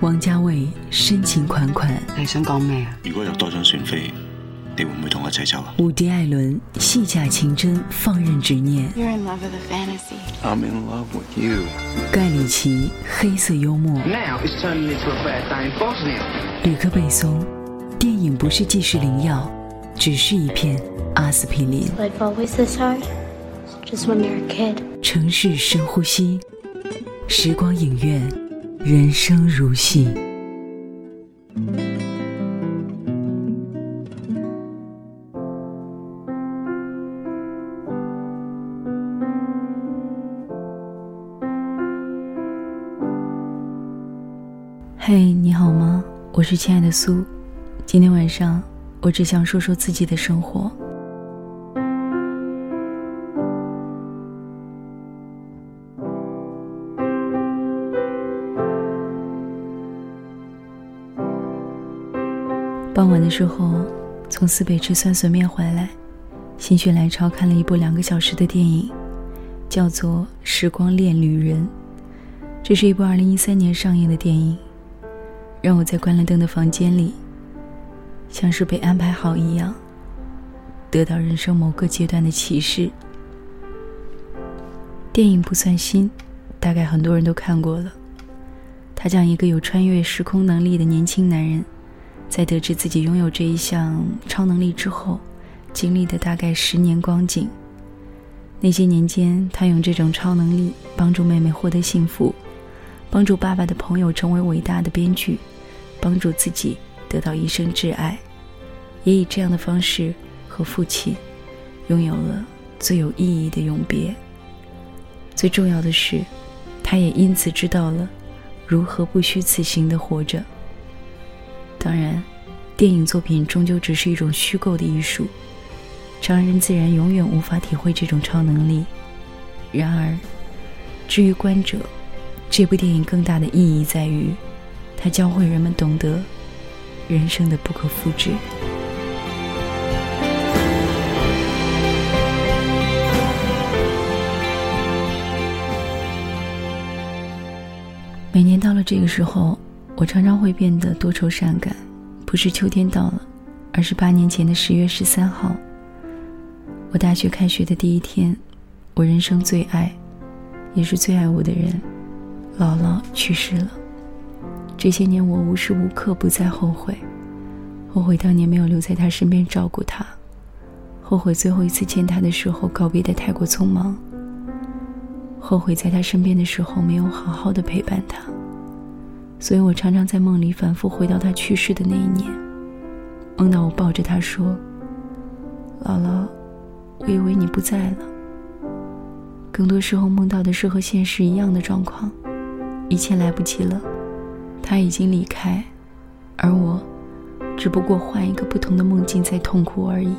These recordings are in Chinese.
王家衛深情款款，你想講咩啊？如果有多張船飛，你會唔會同我一齊走啊？伍迪·艾倫戲假情真，放任執念。You're in love with a fantasy. I'm in love with you. 盖里奇黑色幽默，Now it's turning into a bad day in Bosnia. 吕克·贝松。电影不是即时灵药，只是一片阿司匹林。Life always this hard? Just when you're a kid. 城市深呼吸，时光影院，人生如戏。嘿，你好吗？我是亲爱的苏。今天晚上，我只想说说自己的生活。傍晚的时候，从四北吃酸笋面回来，心血来潮看了一部两个小时的电影，叫做《时光恋旅人》。这是一部2013年上映的电影，让我在关了灯的房间里，像是被安排好一样，得到人生某个阶段的启示。电影不算新，大概很多人都看过了。他讲一个有穿越时空能力的年轻男人。在得知自己拥有这一项超能力之后，经历的大概十年光景。那些年间，他用这种超能力帮助妹妹获得幸福，帮助爸爸的朋友成为伟大的编剧，帮助自己得到一生挚爱，也以这样的方式和父亲拥有了最有意义的永别。最重要的是，他也因此知道了如何不虚此行的活着。当然，电影作品终究只是一种虚构的艺术，常人自然永远无法体会这种超能力。然而，至于观者，这部电影更大的意义在于，它教会人们懂得人生的不可复制。每年到了这个时候，我常常会变得多愁善感，不是秋天到了，而是八年前的十月十三号，我大学开学的第一天，我人生最爱，也是最爱我的人，姥姥去世了。这些年，我无时无刻不在后悔，后悔当年没有留在她身边照顾她，后悔最后一次见她的时候告别的太过匆忙，后悔在她身边的时候没有好好的陪伴她。所以我常常在梦里反复回到他去世的那一年，梦到我抱着他说：“姥姥，我以为你不在了。”更多时候梦到的是和现实一样的状况，一切来不及了，他已经离开，而我只不过换一个不同的梦境在痛苦而已。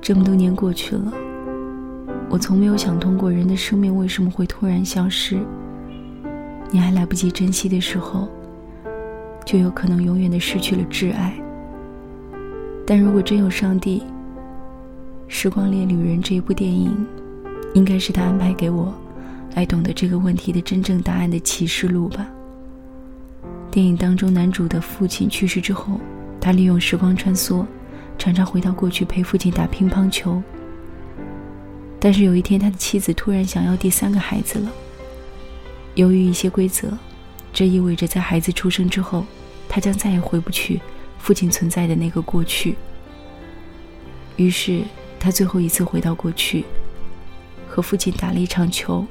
这么多年过去了，我从没有想通过人的生命为什么会突然消失。你还来不及珍惜的时候，就有可能永远的失去了挚爱。但如果真有上帝，《时光恋旅人》这一部电影，应该是他安排给我，来懂得这个问题的真正答案的启示录吧。电影当中，男主的父亲去世之后，他利用时光穿梭，常常回到过去陪父亲打乒乓球。但是有一天，他的妻子突然想要第三个孩子了。由于一些规则，这意味着在孩子出生之后，他将再也回不去父亲存在的那个过去。于是，他最后一次回到过去，和父亲打了一场球。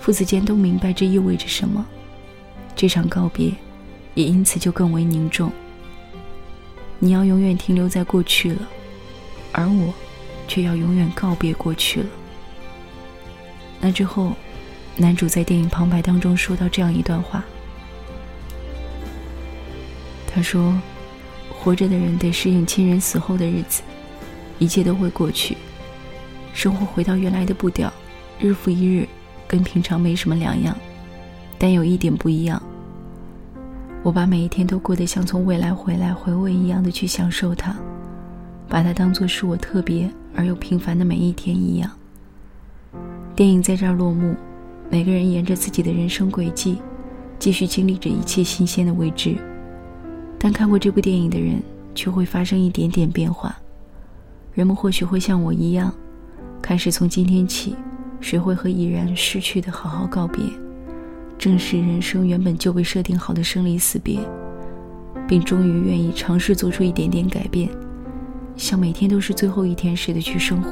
父子间都明白这意味着什么，这场告别，也因此就更为凝重。你要永远停留在过去了，而我，却要永远告别过去了。那之后。男主在电影旁白当中说到这样一段话，他说：“活着的人得适应亲人死后的日子，一切都会过去，生活回到原来的步调，日复一日，跟平常没什么两样。但有一点不一样，我把每一天都过得像从未来回来回味一样的去享受它，把它当做是我特别而又平凡的每一天一样。”电影在这儿落幕。每个人沿着自己的人生轨迹，继续经历着一切新鲜的未知。但看过这部电影的人，却会发生一点点变化。人们或许会像我一样，开始从今天起，学会和已然逝去的好好告别，正视人生原本就被设定好的生离死别，并终于愿意尝试做出一点点改变，像每天都是最后一天似的去生活。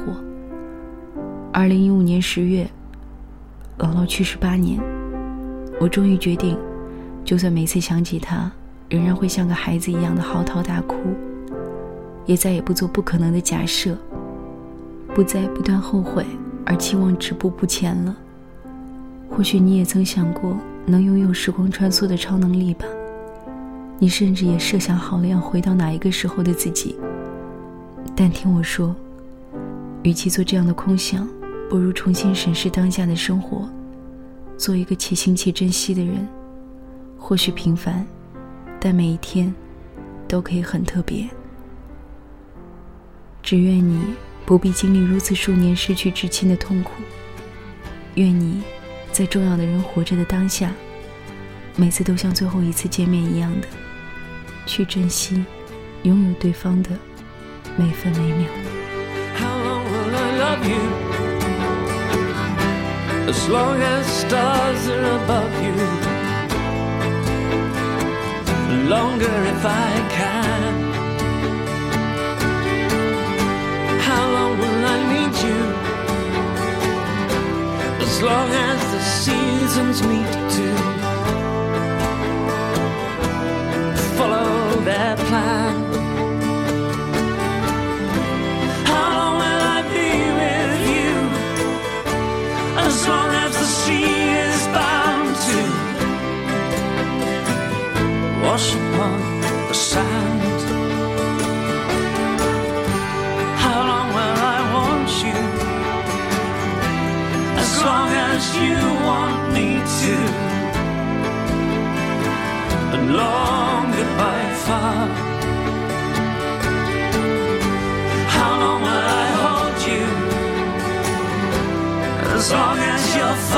二零一五年十月，姥姥去世八年，我终于决定，就算每次想起她，仍然会像个孩子一样的嚎啕大哭，也再也不做不可能的假设，不再不断后悔而期望止步不前了。或许你也曾想过能拥有时光穿梭的超能力吧？你甚至也设想好了要回到哪一个时候的自己。但听我说，与其做这样的空想。不如重新审视当下的生活，做一个且行且珍惜的人。或许平凡，但每一天都可以很特别。只愿你不必经历如此数年失去至亲的痛苦。愿你在重要的人活着的当下，每次都像最后一次见面一样的去珍惜拥有对方的每分每秒。As long as stars are above you. Longer if I can. How long will I need you? As long as the seasons meet to as long as you want me to. And longer by far. How long will I hold you? As long as you're.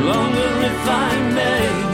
Longer if I may.